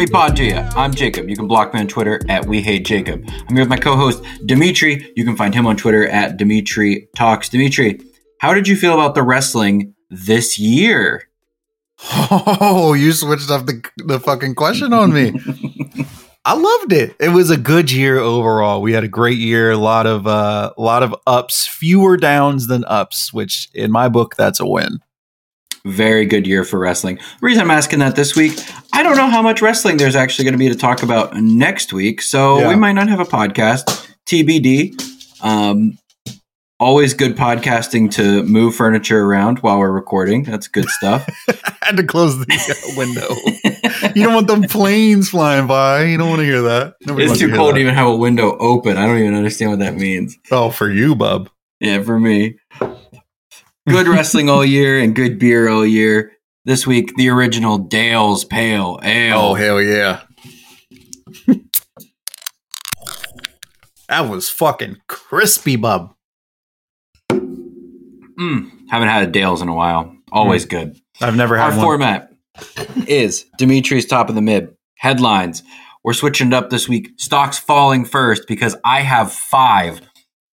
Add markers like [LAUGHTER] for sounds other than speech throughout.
Me Pod to Ya. I'm Jacob. You can block me on Twitter at We Hate Jacob. I'm here with my co-host Demetri. You can find him on Twitter at Demetri Talks. Demetri, how did you feel about the wrestling this year? Oh, you switched up the the fucking question on me. I loved it. It was a good year overall. We had a great year. A lot of uh, a lot of ups, fewer downs than ups. Which in my book, that's a win. Very good year for wrestling. The reason I'm asking that this week, I don't know how much wrestling there's actually going to be to talk about next week, so Yeah. we might not have a podcast. TBD. Um, always good podcasting to move furniture around while we're recording. That's good stuff. I [LAUGHS] had to close the uh, window. you don't want them planes flying by. You don't want to hear that. Nobody it's wants to too cold to even have a window open. I don't even understand what that means. Oh, for you, bub. Yeah, for me. Good wrestling all year and good beer all year. This week, the original Dale's Pale Ale. Oh hell yeah! that was fucking crispy, bub. Mm, haven't had a Dale's in a while. Always good. I've never Our had one. Our format is Demetri's top of the mid. Headlines. We're switching it up this week. Stocks falling first because I have five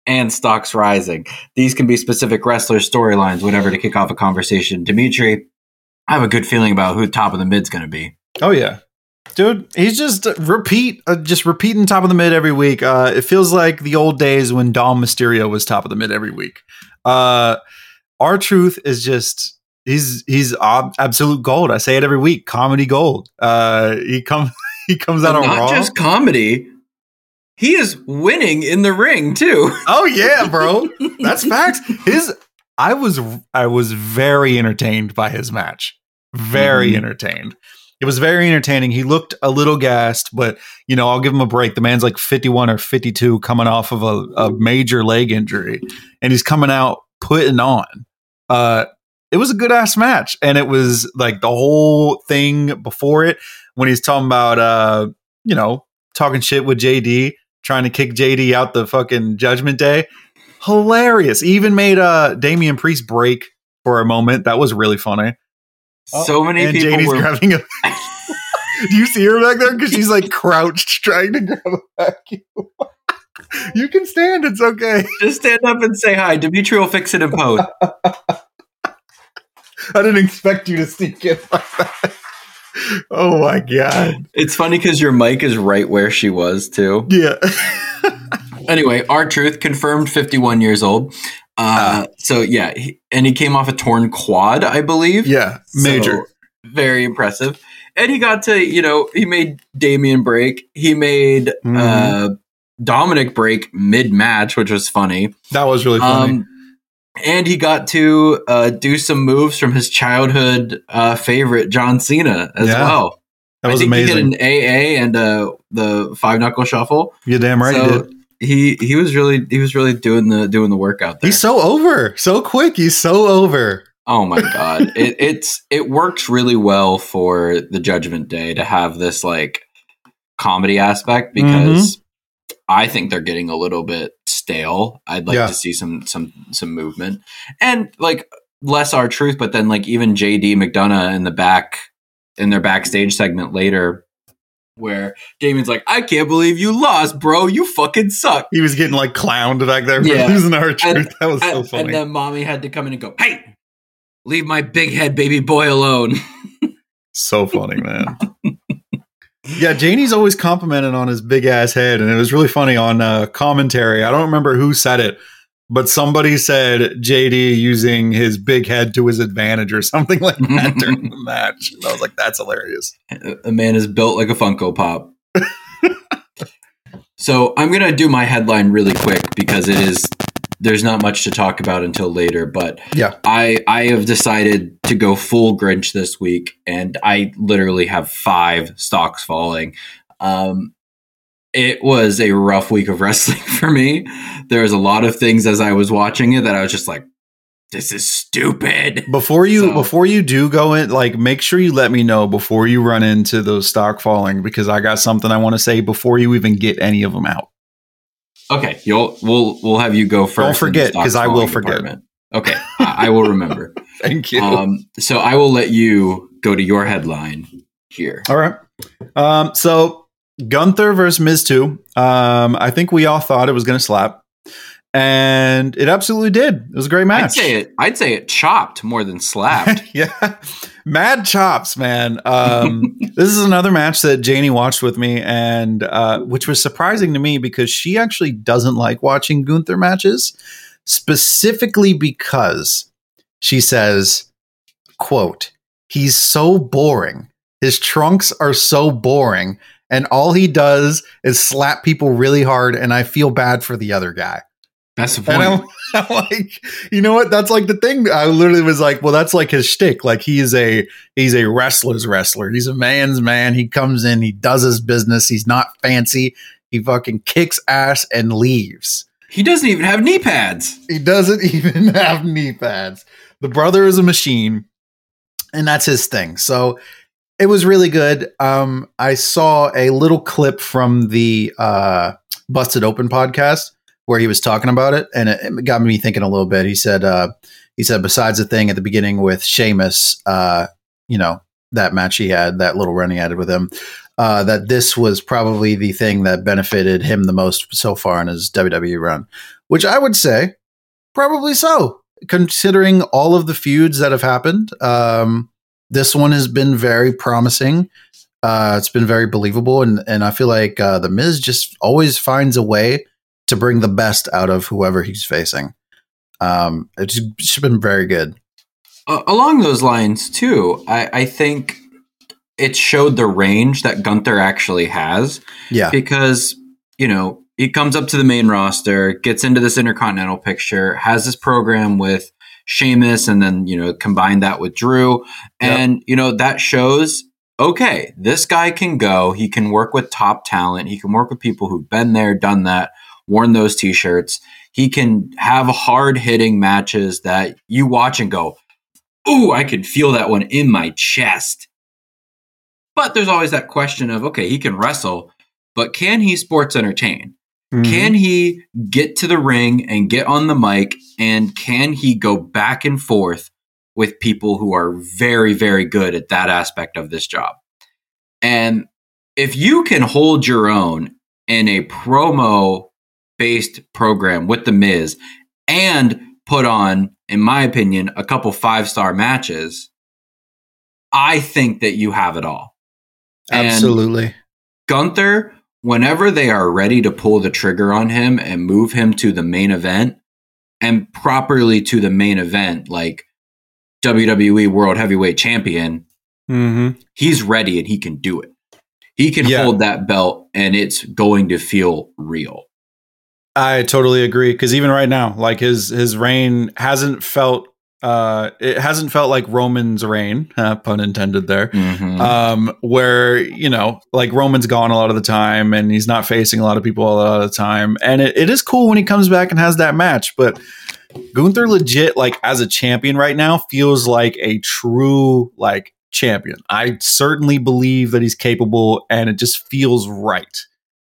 and stocks rising. These can be specific wrestlers, storylines, whatever to kick off a conversation. Demetri, I have a good feeling about who top of the mid's going to be. Oh yeah, dude. He's just repeat, uh, just repeating top of the mid every week. Uh, it feels like the old days when Dom Mysterio was top of the mid every week. Uh, R-Truth is just he's he's ob- absolute gold. I say it every week. Comedy gold. Uh, he comes [LAUGHS] he comes out on Not Raw. just comedy. He is winning in the ring too. [LAUGHS] oh yeah, bro. That's facts. His I was I was very entertained by his match. Very Mhm. entertained. It was very entertaining. He looked a little gassed, but you know, I'll give him a break. The man's like 51 or 52 coming off of a, a major leg injury and he's coming out putting on. Uh it was a good ass match and it was like the whole thing before it when he's talking about uh you know, talking shit with JD, trying to kick JD out the fucking judgment day. Hilarious. Even made uh Damian Priest break for a moment. That was really funny. so many and people JD's were grabbing a [LAUGHS] [LAUGHS] Do you see her back there? Because she's like crouched trying to grab a vacuum. [LAUGHS] you can stand, it's okay. just stand up and say hi. Demetri will fix it in post. I didn't expect you to sneak in like that. Oh my god. It's funny because your mic is right where she was too. Yeah. [LAUGHS] [LAUGHS] Anyway, R-Truth confirmed 51 years old. Uh, Ah. so yeah, he, and he came off a torn quad, I believe. yeah. Major. So, very impressive. And he got to, you know, he made Damian break. He made Mhm. uh, Dominik break mid match, which was funny. that was really funny. Um, and he got to uh, do some moves from his childhood uh, favorite, John Cena, as Yeah. well. that was I think amazing. He did an AA and uh, the five knuckle shuffle. You're damn right he so did. he he was really he was really doing the doing the workout there. He's so over. So quick. He's so over. oh my god, [LAUGHS] it, it's it works really well for the Judgment Day to have this like comedy aspect because I think they're getting a little bit stale. I'd like Yeah. to see some some some movement and like less R-Truth, but then like even JD McDonagh in the back in their backstage segment later. Where Damian's like, I can't believe you lost, bro. You fucking suck. He was getting like clowned back there for Yeah. losing R-Truth. And- that was so funny. and then mommy had to come in and go, Hey, leave my big head baby boy alone. [LAUGHS] so funny, man. [LAUGHS] yeah, Janie's always complimenting on his big ass head, and it was really funny on uh, commentary. I don't remember who said it, but somebody said JD using his big head to his advantage or [LAUGHS] something like that during the match. And I was like, that's hilarious. a man is built like a Funko Pop. [LAUGHS] so I'm gonna do my headline really quick because it is there's not much to talk about until later, but Yeah. I I have decided to go full Grinch this week, and I literally have five stocks falling. Um, it was a rough week of [LAUGHS] wrestling for me. There was a lot of things as I was watching it that I was just like, "This is stupid." Before you So- before you do go in, like make sure you let me know before you run into those stock falling because I got something I want to say before you even get any of them out. Okay, you'll we'll we'll have you go first. the forget, because I will forget. department. Okay, I, I will remember. [LAUGHS] Thank you. um, so I will let you go to your headline here. All right. Um, so Gunther versus Miz two. Um, I think we all thought it was going to slap, and it absolutely did. It was a great match. I'd say it. I'd say it chopped more than slapped. [LAUGHS] yeah, mad chops, man. Um, [LAUGHS] this is another match that Janie watched with me, and uh, which was surprising to me because she actually doesn't like watching Gunther matches, specifically because she says, "quote He's so boring. His trunks are so boring." And all he does is slap people really hard, and I feel bad for the other guy. That's the point. And I'm, [LAUGHS] I'm like, you know what? That's like the thing. I literally was like, well, that's like his shtick. Like he's a he's a wrestler's wrestler. He's a man's man. He comes in, he does his business. He's not fancy. He fucking kicks ass and leaves. he doesn't even have knee pads. He doesn't [LAUGHS] even have knee pads. The brother is a machine, and that's his thing. So it was really good. Um, I saw a little clip from the uh, Busted Open podcast where he was talking about it, and it, it got me thinking a little bit. He said, uh, he said, besides the thing at the beginning with Sheamus, uh, you know, that match he had, that little run he had with him, uh, that this was probably the thing that benefited him the most so far in his WWE run, which I would say probably so, considering all of the feuds that have happened. Um, this one has been very promising. Uh, it's been very believable, and and I feel like uh, the Miz just always finds a way to bring the best out of whoever he's facing. Um, it's just been very good. Uh, along those lines, too, I, I think it showed the range that Gunther actually has. Yeah, because you know he comes up to the main roster, gets into this intercontinental picture, has this program with Sheamus, and then you know combine that with Drew, and you know that shows okay, this guy can go. He can work with top talent. He can work with people who've been there, done that, worn those t-shirts. He can have hard hitting matches that you watch and go, "Ooh, I can feel that one in my chest." But there's always that question of, okay, he can wrestle, but can he sports entertain? Mm-hmm. Can he get to the ring and get on the mic? And can he go back and forth with people who are very, very good at that aspect of this job? And if you can hold your own in a promo based program with The Miz and put on, in my opinion, a couple five star matches, I think that you have it all. And absolutely. Gunther, whenever they are ready to pull the trigger on him and move him to the main event and properly to the main event, like WWE World Heavyweight Champion, Mm-hmm. he's ready and he can do it. He can Yeah. hold that belt and it's going to feel real. I totally agree because even right now, like his his reign hasn't felt uh it hasn't felt like Roman's reign, uh, [LAUGHS] pun intended there. Mhm. um, where you know, like Roman's gone a lot of the time, and he's not facing a lot of people a lot of the time, and it, it is cool when he comes back and has that match. But Gunther, legit, like as a champion right now, feels like a true like champion. I certainly believe that he's capable, and it just feels right.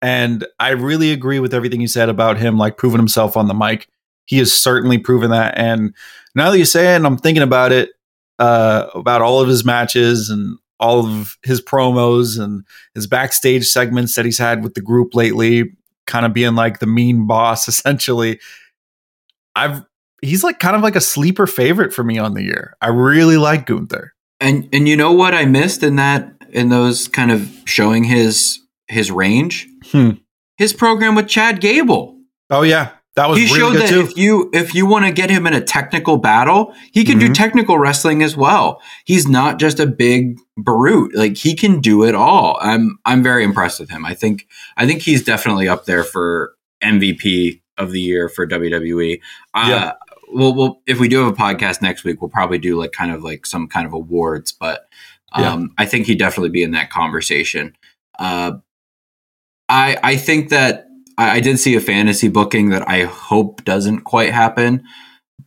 And I really agree with everything you said about him, like proving himself on the mic. He has certainly proven that. And now that you say it, and I'm thinking about it, uh, about all of his matches and all of his promos and his backstage segments that he's had with the group lately, kind of being like the mean boss, [LAUGHS] essentially. I've he's like kind of like a sleeper favorite for me on the year. I really like Gunther. And and you know what I missed in that in those kind of showing his his range? Hmm. His program with Chad Gable. Oh yeah, that was he really showed that too. if you if you want to get him in a technical battle, he can do Mhm. technical wrestling as well. He's not just a big brute; like he can do it all. I'm I'm very impressed with him. I think I think he's definitely up there for MVP of the year for WWE. Uh, Yeah. Well, well, if we do have a podcast next week, we'll probably do like kind of like some kind of awards. But um, I think he'd definitely be in that conversation. Uh, I I think that I, I did see a fantasy booking that I hope doesn't quite happen,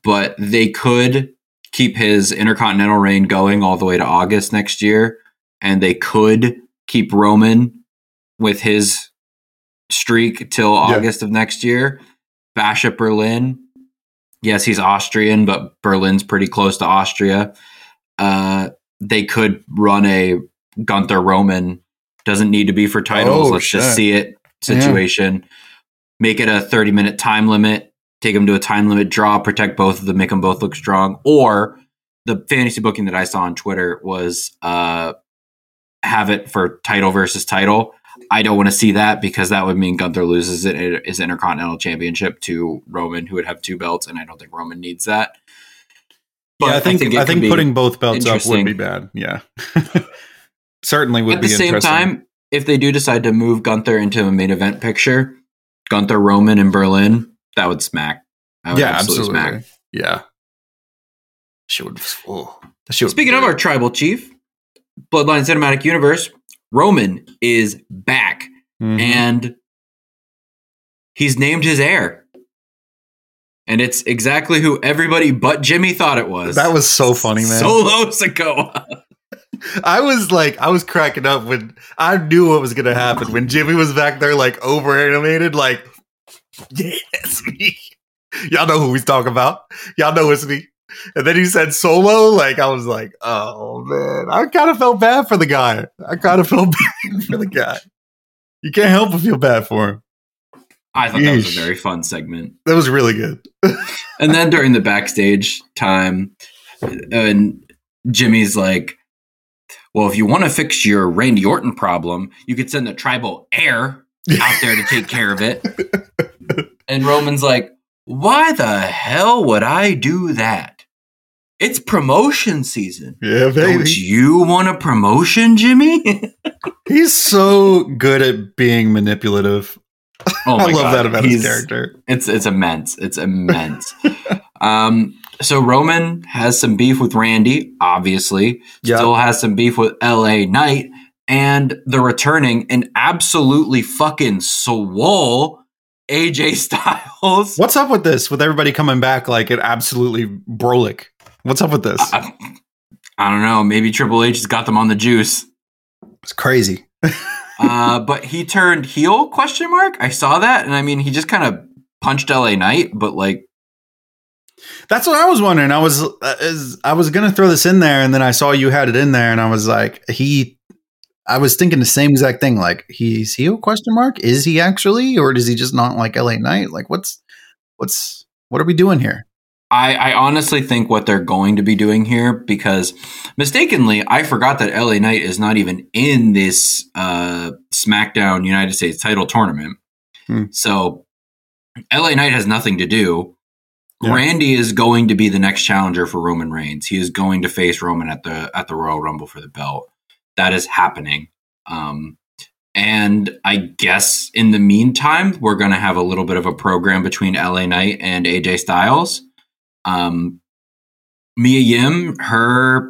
but they could keep his intercontinental reign going all the way to August next year, and they could keep Roman with his streak till August of next year. Bash at Berlin. Yes, he's Austrian, but Berlin's pretty close to Austria. Uh, they could run a Gunther Roman. Doesn't need to be for titles. Oh, Let's just see it situation. Make it a 30 minute time limit. Take them to a time limit draw. Protect both of them. Make them both look strong. Or the fantasy booking that I saw on Twitter was uh, have it for title versus title. I don't want to see that because that would mean Gunther loses it his Intercontinental Championship to Roman, who would have two belts, and I don't think Roman needs that. yeah, I think I think, could be- putting both belts up would be bad. Yeah, [LAUGHS] certainly would be at be the same time, if they do decide to move Gunther into a main event picture, Gunther Roman in Berlin, that would smack. Would yeah, absolutely. smack. Yeah, she would. Oh, that shit Speaking of our tribal chief, Bloodline Cinematic Universe, Roman is back Mhm. and he's named his heir. And it's exactly who everybody but Jimmy thought it was. that was so funny, man. Solo [LAUGHS] Sikoa. I was like, I was cracking up when I knew what was gonna happen when Jimmy was back there, like over animated, like, yes, me. Y'all know who he's talking about. Y'all know it's me. And then he said solo. Like I was like, oh man, I kind of felt bad for the guy. I kind of felt [LAUGHS] bad for the guy. You can't help but feel bad for him. I thought that was a very fun segment. That was really good. And then during the backstage time, uh, and Jimmy's like, "Well, if you want to fix your Randy Orton problem, you could send the tribal heir out there to take care of it." [LAUGHS] And Roman's like, "Why the hell would I do that? It's promotion season. Yeah, baby. Don't you want a promotion, Jimmy?" [LAUGHS] He's so good at being manipulative. oh [LAUGHS] I love that about his character. It's it's immense. It's immense. um, so Roman has some beef with Randy, obviously. Yeah. Still has some beef with LA Knight and the returning and absolutely fucking swole AJ [LAUGHS] Styles. What's up with this? With everybody coming back like it absolutely brolic. What's up with this? I, I don't know. Maybe Triple H has got them on the juice. It's crazy. [LAUGHS] Uh, but he turned heel? Question mark. I saw that, and I mean, he just kind of punched LA Knight, but like, That's what I was wondering. I was uh, I was gonna throw this in there, and then I saw you had it in there, and I was like, he. I was thinking the same exact thing. Like, he's heel? Question mark. Is he actually, or does he just not like LA Knight? Like, what's what's what are we doing here? I, I honestly think what they're going to be doing here because mistakenly I forgot that LA Knight is not even in this uh, SmackDown United States title tournament. Hmm. So LA Knight has nothing to do. Yeah. Randy is going to be the next challenger for Roman Reigns. He is going to face Roman at the at the Royal Rumble for the belt. That is happening. Um, and I guess in the meantime, we're going to have a little bit of a program between LA Knight and AJ Styles. Um, Mia Yim, her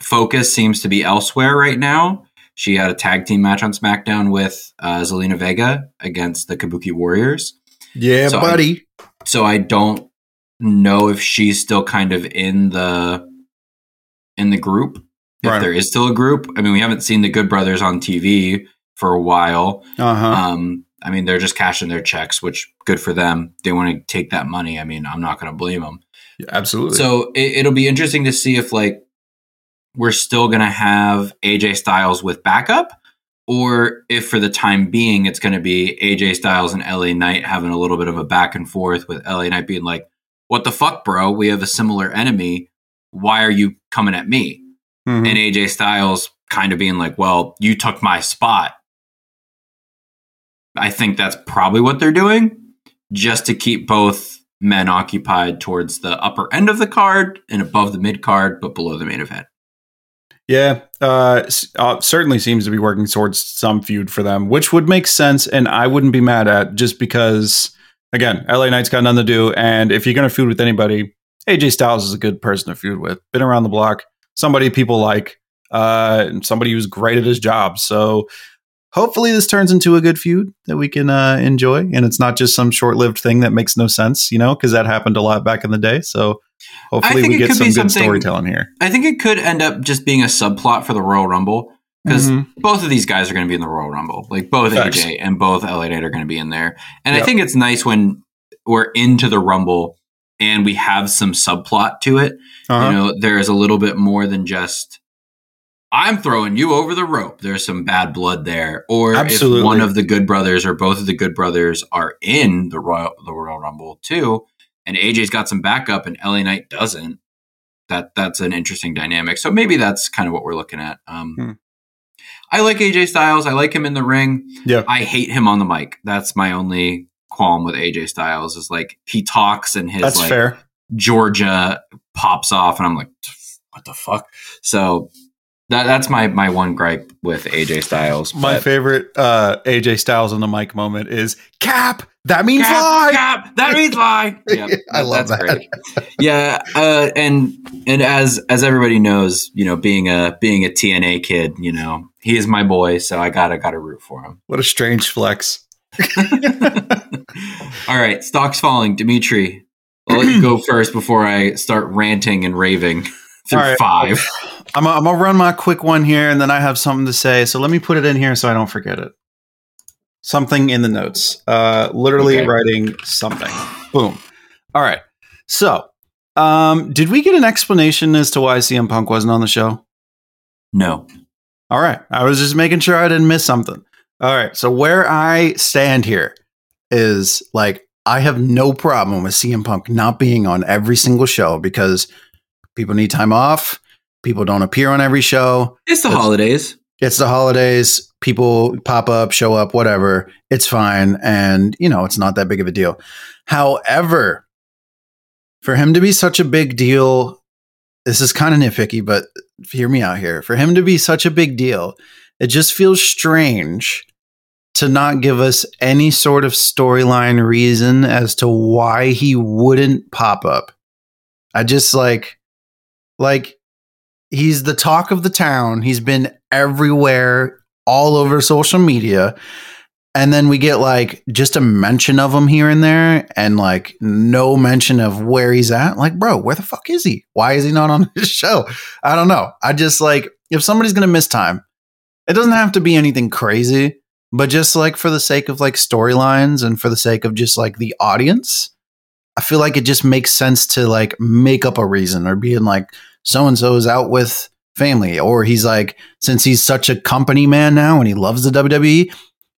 focus seems to be elsewhere right now. She had a tag team match on SmackDown with uh, Zelina Vega against the Kabuki Warriors. Yeah, So I- buddy. So I don't know if she's still kind of in the in the group. If Right. there is still a group. I mean, we haven't seen the Good Brothers on TV for a while. uh huh. Um, I mean, they're just cashing their checks, which good for them. They want to take that money. I mean, I'm not going to blame them. Yeah, absolutely. So it, it'll be interesting to see if like we're still going to have AJ Styles with backup, or if for the time being it's going to be AJ Styles and LA Knight having a little bit of a back and forth with LA Knight being like, "What the fuck, bro? We have a similar enemy. Why are you coming at me?" Mhm. And AJ Styles kind of being like, "Well, you took my spot." I think that's probably what they're doing, just to keep both men occupied towards the upper end of the card and above the mid card, but below the main event. Yeah, uh, uh, certainly seems to be working towards some feud for them, which would make sense, and I wouldn't be mad at just because, again, LA Knight's got nothing to do, and if you're going to feud with anybody, AJ Styles is a good person to feud with. Been around the block, somebody people like, uh, and somebody who's great at his job. So hopefully this turns into a good feud that we can uh, enjoy, and it's not just some short-lived thing that makes no sense, you know, because that happened a lot back in the day. So hopefully we get some good storytelling here. I think it could end up just being a subplot for the Royal Rumble because Mhm. both of these guys are going to be in the Royal Rumble. Like both Facts. AJ and both LA Knight are going to be in there. And I think it's nice when we're into the Rumble and we have some subplot to it. Uh-huh. You know, there is a little bit more than just I'm throwing you over the rope. There's some bad blood there. Or Absolutely. if one of the good brothers or both of the good brothers are in the Royal the Royal Rumble too, and AJ's got some backup and LA Knight doesn't, that that's an interesting dynamic. So maybe that's kind of what we're looking at. Um, Hmm. I like AJ Styles. I like him in the ring. Yeah. I hate him on the mic. That's my only qualm with AJ Styles is like he talks and his That's like fair. Georgia pops off, and I'm like, what the fuck? So that that's my my one gripe with AJ Styles. My But- favorite uh, AJ Styles on the mic moment is Cap. That means Cap, fly. Cap, that means fly. [LAUGHS] Yeah, I love that's that. great. Yeah, uh, and and as as everybody knows, you know, being a being a TNA kid, you know, he is my boy, so I gotta gotta root for him. What a strange flex. [LAUGHS] All right, stocks falling. Demetri, I'll let you go [CLEARS THROAT] first before I start ranting and raving through right. five. I'm gonna I'm gonna run my quick one here, and then I have something to say. So let me put it in here so I don't forget it. Something in the notes. Uh, literally Okay. writing something. Boom. All right. So, um, did we get an explanation as to why CM Punk wasn't on the show? No. All right. I was just making sure I didn't miss something. All right. So where I stand here is like I have no problem with CM Punk not being on every single show because people need time off. People don't appear on every show. It's the That's- holidays. It's the holidays. People pop up, show up, whatever. It's fine. And, you know, it's not that big of a deal. However, for him to be such a big deal, this is kind of nitpicky, but hear me out here. For him to be such a big deal, it just feels strange to not give us any sort of storyline reason as to why he wouldn't pop up. I just like, like, he's the talk of the town. He's been everywhere, all over social media. And then we get like just a mention of him here and there, and like no mention of where he's at. Like, bro, where the fuck is he? Why is he not on [LAUGHS] this show? I don't know. I just like, if somebody's to miss time, it doesn't have to be anything crazy, but just like for the sake of like storylines and for the sake of just like the audience, I feel like it just makes sense to like make up a reason or being like, so and so is out with family, or he's like, since he's such a company man now and he loves the WWE,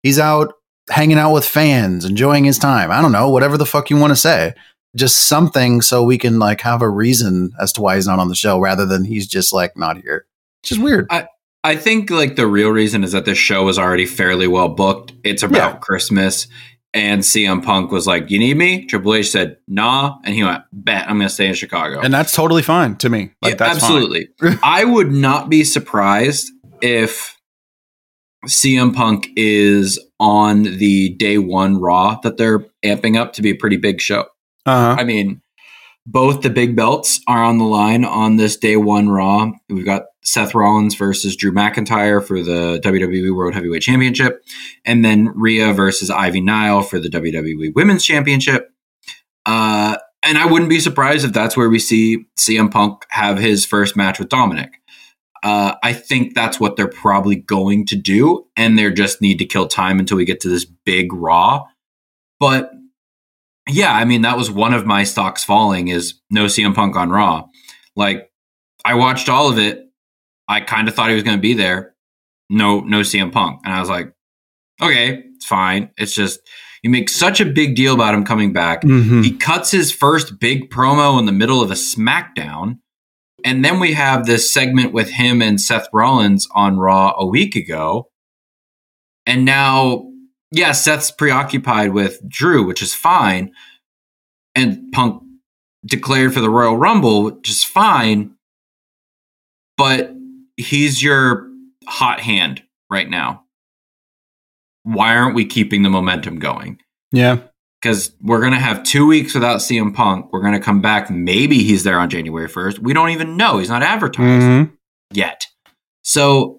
he's out hanging out with fans, enjoying his time. I don't know, whatever the fuck you want to say. Just something so we can like have a reason as to why he's not on the show rather than he's just like not here. It's just weird. I I think like the real reason is that this show was already fairly well booked. It's about Yeah. Christmas. And CM Punk was like, You need me? Triple H said, Nah. And he went, Bet, I'm going to stay in Chicago. And that's totally fine to me. Like Yeah, that's fine. absolutely. I would not be surprised if CM Punk is on the day one Raw that they're amping up to be a pretty big show. Uh-huh. I mean, both the big belts are on the line on this day one Raw. We've got Seth Rollins versus Drew McIntyre for the WWE World Heavyweight Championship, and then Rhea versus Ivy Nile for the WWE Women's Championship. Uh, and I wouldn't be surprised if that's where we see CM Punk have his first match with Dominik. Uh, I think that's what they're probably going to do, and they just need to kill time until we get to this big Raw. But yeah, I mean that was one of my stocks falling is no CM Punk on Raw. Like I watched all of it. I kind of thought he was going to be there. No, no CM Punk, and I was like, okay, it's fine. It's just you make such a big deal about him coming back. Mhm. He cuts his first big promo in the middle of a SmackDown. And then we have this segment with him and Seth Rollins on Raw a week ago. And now, yeah, Seth's preoccupied with Drew, which is fine. And Punk declared for the Royal Rumble, which is fine. But he's your hot hand right now. Why aren't we keeping the momentum going? Yeah. Because we're going to have two weeks without CM Punk. We're going to come back. Maybe he's there on January 1st. We don't even know. He's not advertised Mhm. yet. So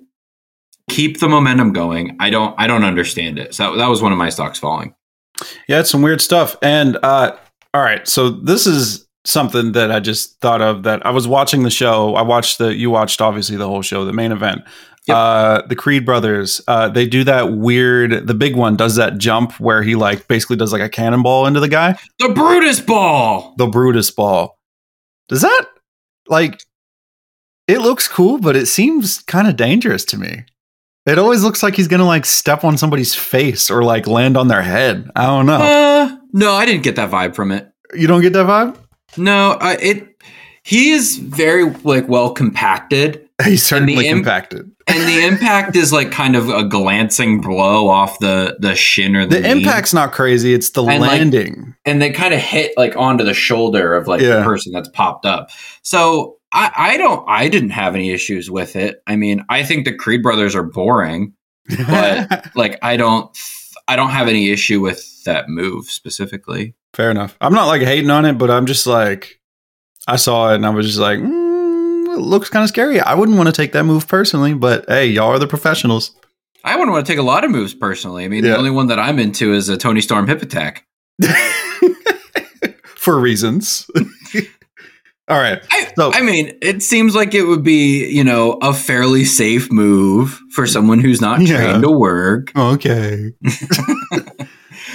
keep the momentum going. I don't I don't understand it. So that, that was one of my stocks falling. Yeah, it's some weird stuff. And uh all right, so this is something that I just thought of that I was watching the show. I watched the you watched obviously the whole show, the main event. Yep. Uh the Creed brothers, uh they do that weird the big one does that jump where he like basically does like a cannonball into the guy. The Brutus Ball. The Brutus ball. Does that like It looks cool, but it seems kind of dangerous to me. It always looks like he's gonna like step on somebody's face or like land on their head. I don't know. Uh, no, I didn't get that vibe from it. You don't get that vibe? No, uh, it. He is very like well compacted, He's certainly compacted. And the impact is like kind of a glancing blow off the the shin or the, The knee. impact's not crazy. It's the And, like, landing. and they kind of hit like onto the shoulder of like Yeah. the person that's popped up. So I, I don't I didn't have any issues with it. I mean, I think the Creed brothers are boring. but- [LAUGHS] Like I don't I don't have any issue with that move specifically. Fair enough. I'm not like hating on it, but I'm just like, I saw it and I was just like, mm, it looks kind of scary. I wouldn't want to take that move personally, but hey, y'all are the professionals. I wouldn't want to take a lot of moves personally. I mean, Yeah. the only one that I'm into is a Toni Storm hip attack. [LAUGHS] For reasons. [LAUGHS] All right. I, So- I mean, it seems like it would be, you know, a fairly safe move for someone who's not Yeah. trained to work. Okay. [LAUGHS]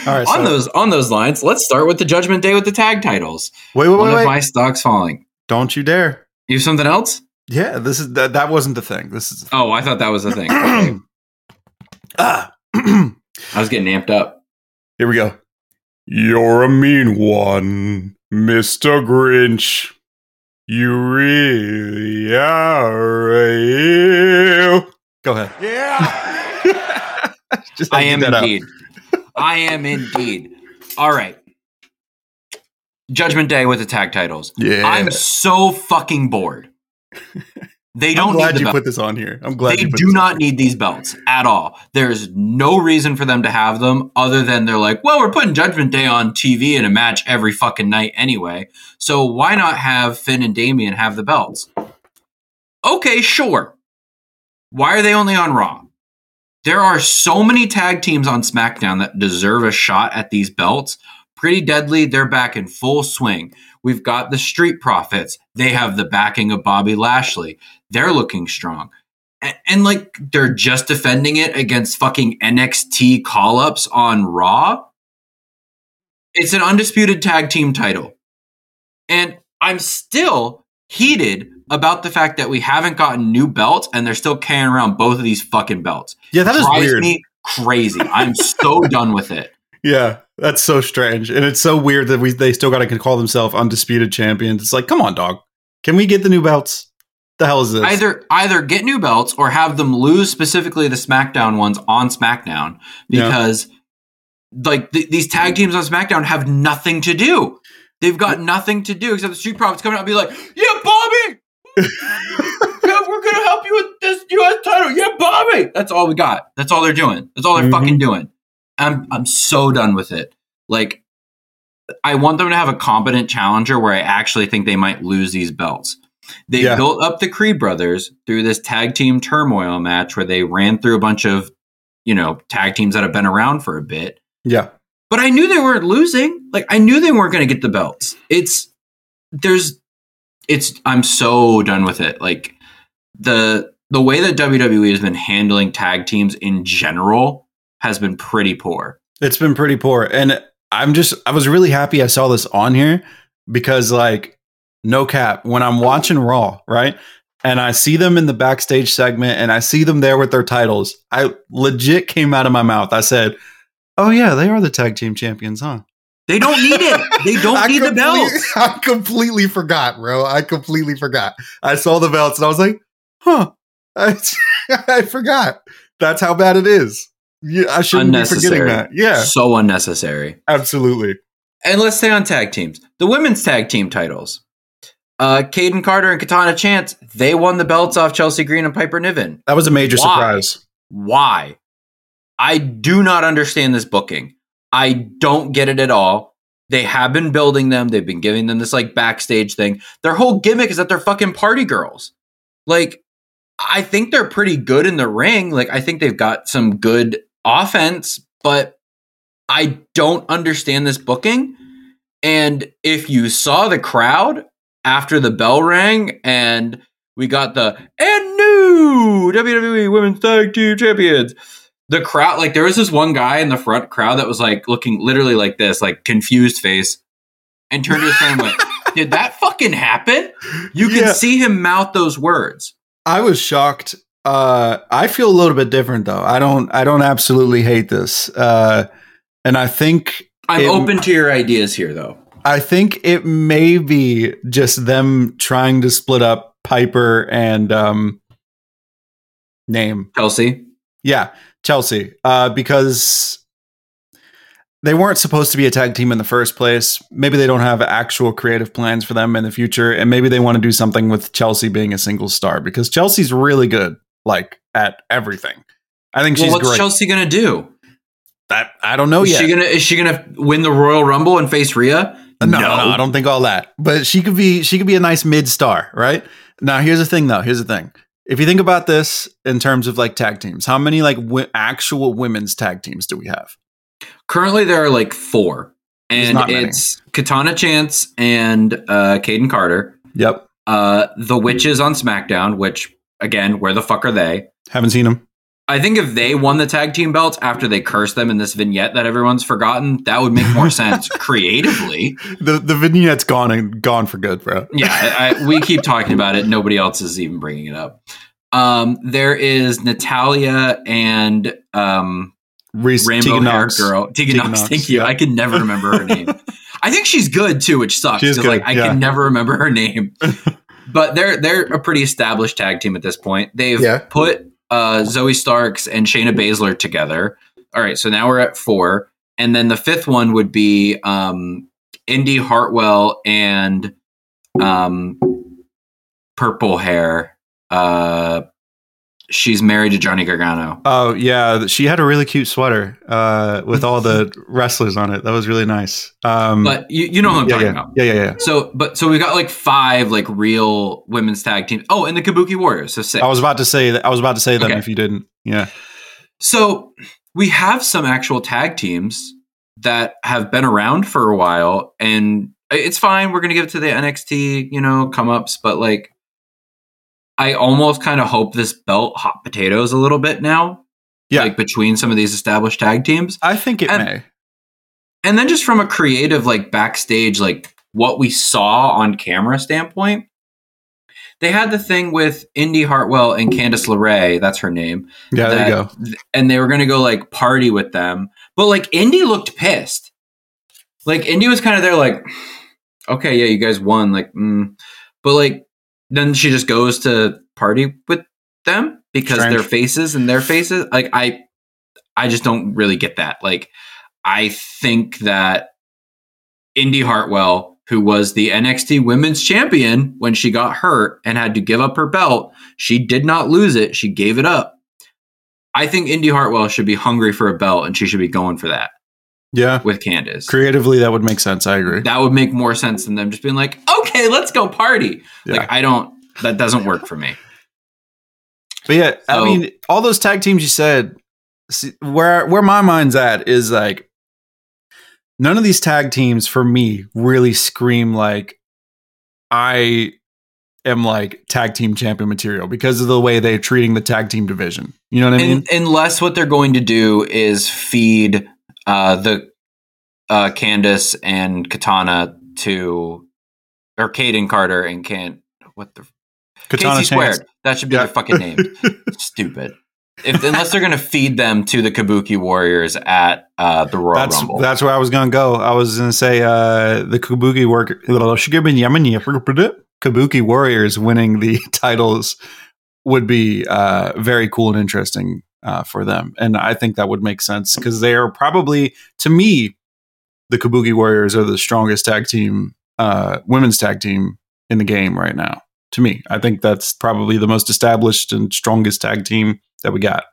All right. on so- those on those lines, let's start with the Judgment Day with the tag titles. wait, wait, wait. One wait, of wait. my stocks falling. Don't you dare. You have something else? Yeah, this is that. That wasn't the thing. This is. Oh, I thought that was the thing. Okay. [CLEARS THROAT] ah. I was getting amped up. Here we go. You're a mean one, Mr. Grinch. You really are a. Go ahead. Yeah. [LAUGHS] Just I am get that out. indeed. I am indeed. All right. Judgment Day with the tag titles. Yeah. I'm so fucking bored. [LAUGHS] They I'm don't glad need the you put this on here. I'm glad They do not need these belts at all. There's no reason for them to have them other than they're like, well, we're putting Judgment Day on TV in a match every fucking night anyway. So why not have Finn and Damian have the belts? Okay, sure. Why are they only on Raw? There are so many tag teams on SmackDown that deserve a shot at these belts. Pretty Deadly, they're back in full swing. We've got the Street Profits. They have the backing of Bobby Lashley. They're looking strong. And, and like they're just defending it against fucking NXT call ups on Raw. It's an undisputed tag team title. And I'm still heated about the fact that we haven't gotten new belts and they're still carrying around both of these fucking belts. Yeah, that is Drives weird. me crazy. I'm so [LAUGHS] done with it. Yeah, that's so strange, and it's so weird that we they still got to call themselves undisputed champions. It's like, come on, dog. Can we get the new belts? The hell is this? Either either get new belts or have them lose specifically the SmackDown ones on SmackDown Yeah. because like th- these tag teams on SmackDown have nothing to do. They've got nothing to do except the Street Profits coming out and be like, "Yeah, Bobby, [LAUGHS] yeah, we're gonna help you with this U.S. title. Yeah, Bobby." That's all we got. That's all they're doing. That's all they're Mhm. fucking doing. I'm I'm so done with it. Like, I want them to have a competent challenger where I actually think they might lose these belts. They Yeah. built up the Creed brothers through this tag team turmoil match where they ran through a bunch of, you know, tag teams that have been around for a bit. yeah, But I knew they weren't losing. Like I knew they weren't going to get the belts. It's there's it's I'm so done with it. Like the the way that WWE has been handling tag teams in general has been pretty poor. it's been pretty poor, and I'm just I was really happy I saw this on here because like no cap when I'm watching Raw, right? And I see them in the backstage segment and I see them there with their titles. I legit came out of my mouth. I said, "Oh yeah, they are the tag team champions, huh?" They don't need it. They don't [LAUGHS] need the belts. [LAUGHS] I completely forgot, bro. I completely forgot. I saw the belts and I was like, huh. I, [LAUGHS] I forgot. That's how bad it is. Yeah, I shouldn't be forgetting that. Yeah, So unnecessary. absolutely. And let's stay on tag teams. The women's tag team titles. Uh, Kayden Carter and Katana Chance, they won the belts off Chelsea Green and Piper Niven. That was a major Why? surprise. Why? I do not understand this booking. I don't get it at all. They have been building them. They've been giving them this like backstage thing. Their whole gimmick is that they're fucking party girls. Like, I think they're pretty good in the ring. Like, I think they've got some good offense, but I don't understand this booking. And if you saw the crowd after the bell rang and we got the and new WWE Women's Tag Team Champions, the crowd, like there was this one guy in the front crowd that was like looking literally like this, like confused face, and turned to his friend and went, [LAUGHS] Did that fucking happen? You can Yeah. see him mouth those words. I was shocked. Uh, I feel a little bit different though. I don't. I don't absolutely hate this. Uh, and I think I'm It- open to your ideas here, though. I think it may be just them trying to split up Piper and um, name. Chelsea. Yeah, Chelsea. Uh, because they weren't supposed to be a tag team in the first place. Maybe they don't have actual creative plans for them in the future, and maybe they want to do something with Chelsea being a single star because Chelsea's really good, like at everything. I think Well, she's what's great. Chelsea gonna do? that I don't know is yet. she gonna is she gonna win the Royal Rumble and face Rhea? No, no, no, I don't think all that. But she could be she could be a nice mid star, right? Now, here's the thing, though. Here's the thing. If you think about this in terms of like tag teams, how many like w- actual women's tag teams do we have? Currently, there are like four, and not it's Katana Chance and uh, Kayden Carter. Yep, Uh, the Witches on SmackDown, which again, where the fuck are they? haven't seen them. I think if they won the tag team belts after they cursed them in this vignette that everyone's forgotten, that would make more sense [LAUGHS] creatively. The the vignette's gone and gone for good, bro. Yeah, I, I, we keep talking about it. Nobody else is even bringing it up. Um, there is Natalya and um, Reese Rainbow Tegan Knox. Girl. Tegan, Tegan Knox, Knox, thank you. yeah. I can never remember her name. [LAUGHS] I think she's good too, which sucks. She is 'cause, like I yeah. can never remember her name. [LAUGHS] but they're they're a pretty established tag team at this point. They've Yeah. put uh, Zoey Starks and Shayna Baszler together. All right, so now we're at four, and then the fifth one would be um, Indy Hartwell and um, purple hair. Uh, she's married to Johnny Gargano. Oh yeah, she had a really cute sweater uh, with all the [LAUGHS] wrestlers on it. That was really nice. Um, But you, you know who I'm yeah, talking yeah, about. yeah, yeah, yeah. So, but so we've got like five like real women's tag team. Oh, and the Kabuki Warriors. So six. I was about to say that. I was about to say them Okay. if you didn't. Yeah. so we have some actual tag teams that have been around for a while, and it's fine. We're gonna give it to the NXT, you know, come ups, but like. I almost kind of hope this belt hot potatoes a little bit now. Yeah. Like between some of these established tag teams. I think it And- may. and then just from a creative like backstage like what we saw on camera standpoint they had the thing with indy hartwell and candice LeRae, that's her name Yeah, there you go. and they were going to go like party with them but like indy looked pissed like indy was kind of there like okay yeah you guys won like mm. but like then she just goes to party with them because Strange. their faces and their faces like i i just don't really get that. Like i think that indy hartwell who was the nxt women's champion when she got hurt and had to give up her belt she did not lose it. She gave it up. I think Indy Hartwell should be hungry for a belt and she should be going for that Yeah. with Candice. Creatively, that would make sense. I agree. That would make more sense than them just being like, okay, let's go party. Yeah. Like, I don't, that doesn't work for me. But yeah, I mean, all those tag teams you said, see, where where my mind's at is like none of these tag teams for me really scream like I am like tag team champion material because of the way they're treating the tag team division. You know what I mean? And, unless what they're going to do is feed uh, the uh, Candice and Katana to, or Kayden Carter and can't what the, Katana Casey Chance. Squared. That should be Yeah. their fucking name. [LAUGHS] Stupid. If, unless they're going to feed them to the Kabuki Warriors at uh, the Royal That's Rumble. that's where I was gonna go. I was gonna say uh, the Kabuki work Kabuki Warriors winning the [LAUGHS] titles would be uh, very cool and interesting uh, for them, and I think that would make sense because they are probably to me the Kabuki Warriors are the strongest tag team, uh, women's tag team in the game right now. To me, I think that's probably the most established and strongest tag team that we got.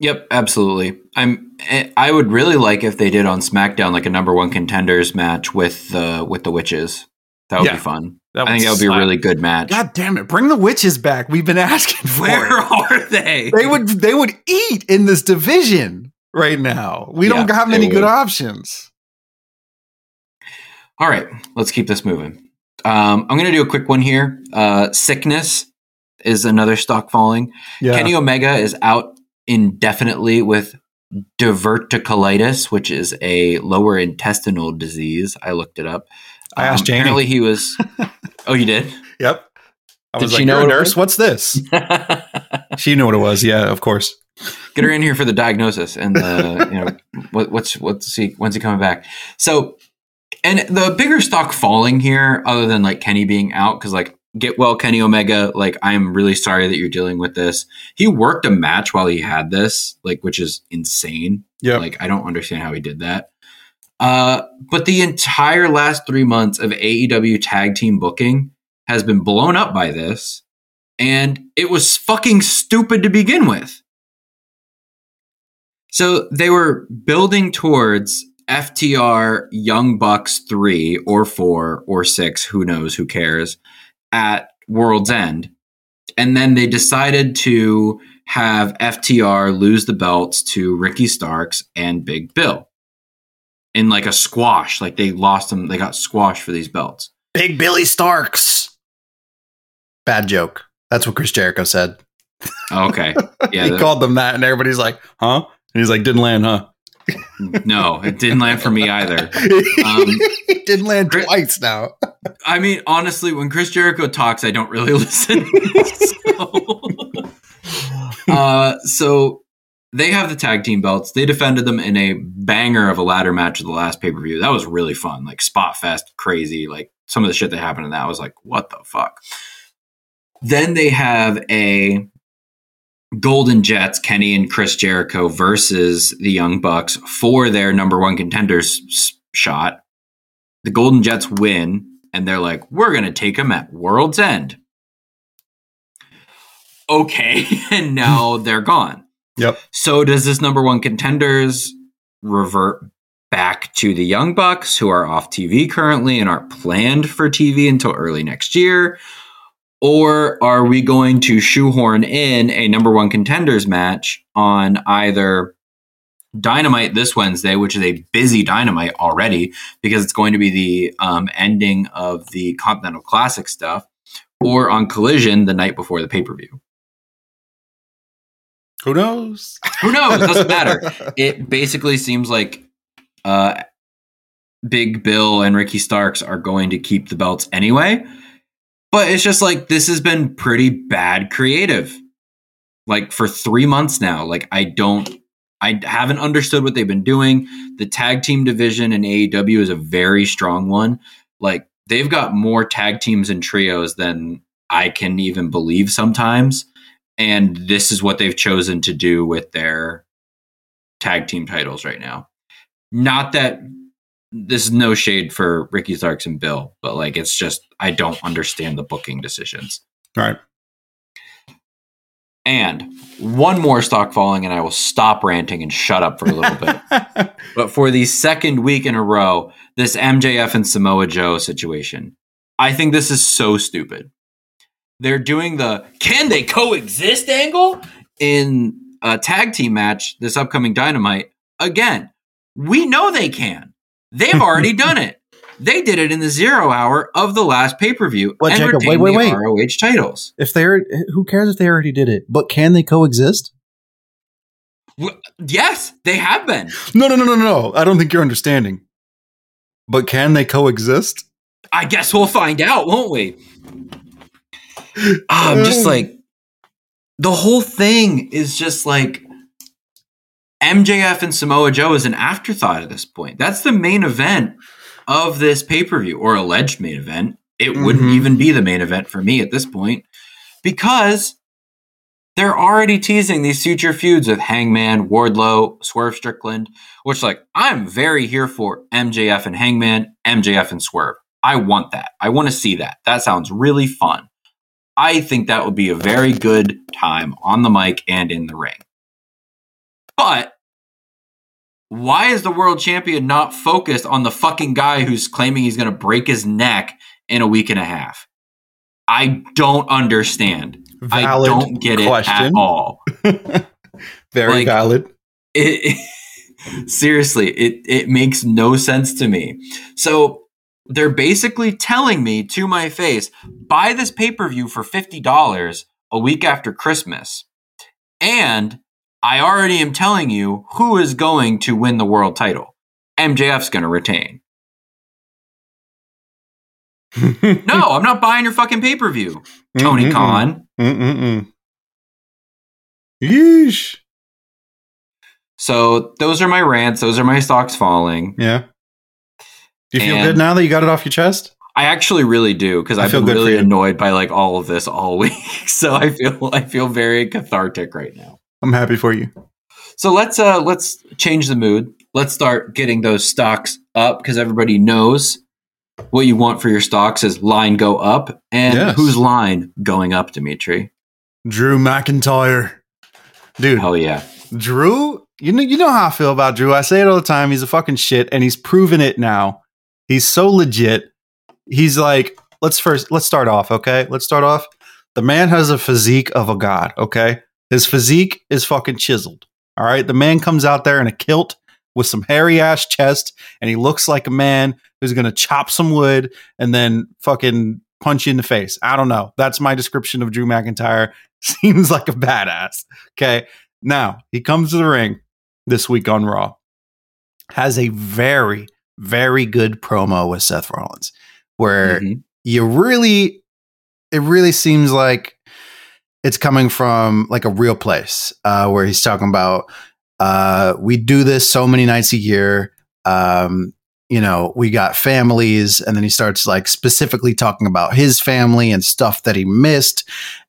Yep, absolutely. I'm. eh, I would really like if they did on SmackDown like a number one contenders match with the with the witches. That would Yeah. be fun. That I think that would be a really good match. God damn it! Bring the witches back. We've been asking [LAUGHS] for Where it. are they? they would they would eat in this division right now. We don't have many good options. All right, let's keep this moving. Um, I'm going to do a quick one here. Uh, sickness is another stock falling. Yeah. Kenny Omega is out indefinitely with diverticulitis, which is a lower intestinal disease. I looked it up. I asked Um. Apparently, he was. [LAUGHS] oh, you did. Yep. I Did was she like, know "You're a nurse. What's this?" [LAUGHS] She knew what it was. Yeah, of course. Get her in here for the diagnosis and the you know [LAUGHS] what, what's what's he when's he coming back? So, and the bigger stock falling here, other than like Kenny being out, because like get well Kenny Omega, like I'm really sorry that you're dealing with this. He worked a match while he had this, like which is insane. Yeah. Like I don't understand how he did that. Uh, but the entire last three months of AEW tag team booking has been blown up by this, and it was fucking stupid to begin with. So they were building towards FTR Young Bucks 3 or 4 or 6, who knows, who cares, at World's End. And then they decided to have FTR lose the belts to Ricky Starks and Big Bill in like a squash. Like they lost them, they got squashed for these belts. Big Billy Starks. Bad joke. That's what Chris Jericho said. Okay. [LAUGHS] Yeah. he that- called them that, and everybody's like, "Huh?" And he's like, "Didn't land, huh?" [LAUGHS] no, it didn't land for me either. [LAUGHS] Um, it didn't land Chris- twice now. I mean, honestly, when Chris Jericho talks, I don't really listen. so, uh, so they have the tag team belts. They defended them in a banger of a ladder match of the last pay per view. That was really fun, like spot fest, crazy. Like some of the shit that happened in that was like, what the fuck? Then they have a Golden Jets, Kenny and Chris Jericho versus the Young Bucks for their number one contenders shot. The Golden Jets win, and they're like, we're going to take them at World's End. Okay. [LAUGHS] And now they're gone. Yep. So does this number one contenders revert back to the Young Bucks, who are off TV currently and aren't planned for TV until early next year? Or are we going to shoehorn in a number one contenders match on either Dynamite this Wednesday, which is a busy Dynamite already because it's going to be the um, ending of the Continental Classic stuff, or on Collision the night before the pay per view? Who knows? [LAUGHS] Who knows? It doesn't [LAUGHS] matter. It basically seems like uh, Big Bill and Ricky Starks are going to keep the belts anyway. But it's just like this has been pretty bad creative. Like for three months now. Like I don't I haven't understood what they've been doing. The tag team division in AEW is a very strong one. Like they've got more tag teams and trios than I can even believe sometimes. And this is what they've chosen to do with their tag team titles right now. Not that this is no shade for Ricky Starks and Bill, but like it's just I don't understand the booking decisions. Right. And one more stock falling, and I will stop ranting and shut up for a little bit. [LAUGHS] But for the second week in a row, this MJF and Samoa Joe situation, I think this is so stupid. They're doing the can they coexist angle in a tag team match this upcoming Dynamite. Again, we know they can. They've already [LAUGHS] done it. They did it in the zero hour of the last pay per view and Jacob? retained Wait, wait, the wait. ROH titles. If they're who cares if they already did it? But can they coexist? W- Yes, they have been. no, no, no, no, no. I don't think you're understanding. But can they coexist? I guess we'll find out, won't we? I'm just like the whole thing is just like MJF and Samoa Joe is an afterthought at this point. That's the main event of this pay per view or alleged main event. It wouldn't Mhm. even be the main event for me at this point because they're already teasing these future feuds with Hangman, Wardlow, Swerve Strickland, which like I'm very here for MJF and Hangman, MJF and Swerve. I want that. I want to see that. That sounds really fun. I think that would be a very good time on the mic and in the ring. But why is the world champion not focused on the fucking guy who's claiming he's going to break his neck in a week and a half? I don't understand. I Valid don't get it at all. [LAUGHS] Very Like- valid. It, [LAUGHS] seriously, it it makes no sense to me. So they're basically telling me to my face, buy this pay per view for fifty dollars a week after Christmas, and I already am telling you who is going to win the world title. MJF's going to retain. [LAUGHS] No, I'm not buying your fucking pay per view, Tony Mm-mm-mm. Khan. Mm-mm-mm. Yeesh. So those are my rants. Those are my stocks falling. Yeah. Do you feel And- good now that you got it off your chest? I actually really do because I've feel been really annoyed by like all of this all [LAUGHS] week. So I feel I feel very cathartic right now. I'm happy for you. So let's uh let's change the mood. Let's start getting those stocks up because everybody knows what you want for your stocks is line go up. And Yes. whose line going up, Demetri? Drew McIntyre. Dude, Hell yeah. Drew, you know you know how I feel about Drew. I say it all the time. He's a fucking shit and he's proven it now. He's so legit. He's like, let's first let's start off, okay? Let's start off. The man has a physique of a god, okay? His physique is fucking chiseled. All right? The man comes out there in a kilt with some hairy ass chest and he looks like a man who's going to chop some wood and then fucking punch you in the face. I don't know. That's my description of Drew McIntyre. [LAUGHS] Seems like a badass. Okay. Now he comes to the ring this week on Raw, has a very, very good promo with Seth Rollins, where Mhm. you really, it really seems like it's coming from like a real place, uh, where he's talking about, uh, we do this so many nights a year. Um, you know, we got families, and then he starts like specifically talking about his family and stuff that he missed.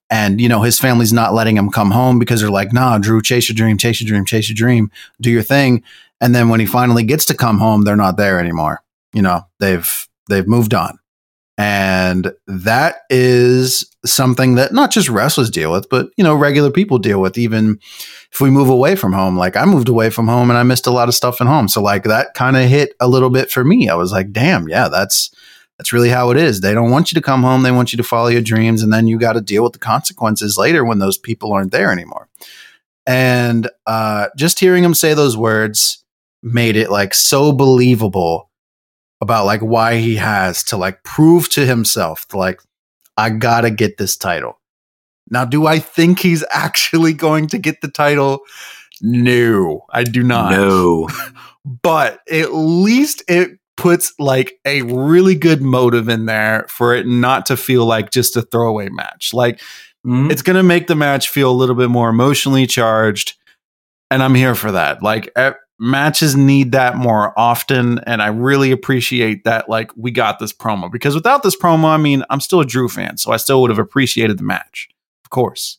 And, you know, his family's not letting him come home because they're like, nah, Drew, chase your dream, chase your dream, chase your dream, do your thing. And then when he finally gets to come home, they're not there anymore. You know, they've they've moved on. And that is something that not just wrestlers deal with, but you know, regular people deal with, even if we move away from home. Like I moved away from home and I missed a lot of stuff at home. So like that kind of hit a little bit for me. I was like, damn, yeah, that's that's really how it is. They don't want you to come home. They want you to follow your dreams. And then you got to deal with the consequences later when those people aren't there anymore. And uh, just hearing him say those words made it like so believable about like why he has to like prove to himself to, like, I got to get this title. Now, do I think he's [LAUGHS] actually going to get the title? No, I do not No. [LAUGHS] but at least it puts like a really good motive in there for it not to feel like just a throwaway match. Like Mhm. it's going to make the match feel a little bit more emotionally charged and I'm here for that. Like matches need that more often and I really appreciate that like we got this promo because without this promo, I mean, I'm still a Drew fan, so I still would have appreciated the match. Of course.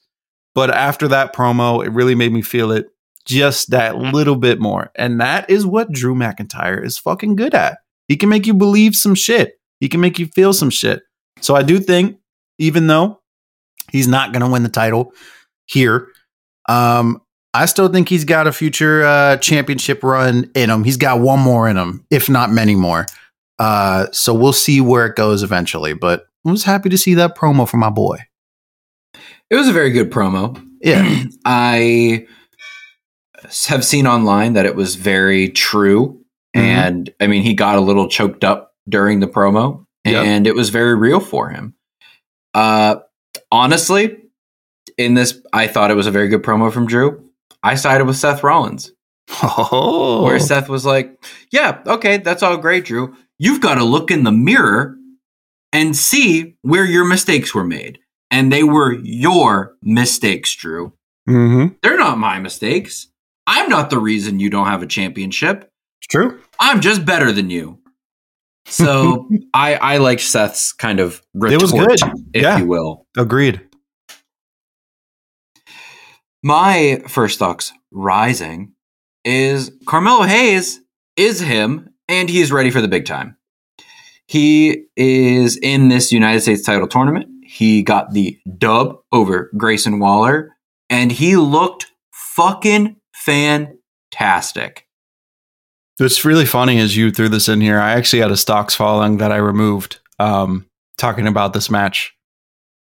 But after that promo, it really made me feel it just that little bit more. And that is what Drew McIntyre is fucking good at. He can make you believe some shit. He can make you feel some shit. So I do think, even though he's not going to win the title here, um, I still think he's got a future uh, championship run in him. He's got one more in him, if not many more. Uh, so we'll see where it goes eventually. But I was happy to see that promo for my boy. It was a very good promo. Yeah. [CLEARS THROAT] I have seen online that it was very true. Mhm. And I mean, he got a little choked up during the promo Yep. and it was very real for him. Uh, honestly, in this, I thought it was a very good promo from Drew. I sided with Seth Rollins, Oh. where Seth was like, Yeah, okay, that's all great, Drew. You've got to look in the mirror and see where your mistakes were made. And they were your mistakes, Drew. Mm-hmm. They're not my mistakes. I'm not the reason you don't have a championship. It's true. I'm just better than you. So [LAUGHS] I I like Seth's kind of retort, It was good. if Yeah. you will. Agreed. My first thoughts rising is Carmelo Hayes is him and he's ready for the big time. He is in this United States title tournament. He got the dub over Grayson Waller and he looked fucking fantastic. What's really funny is you threw this in here. I actually had a stocks falling that I removed um, talking about this match.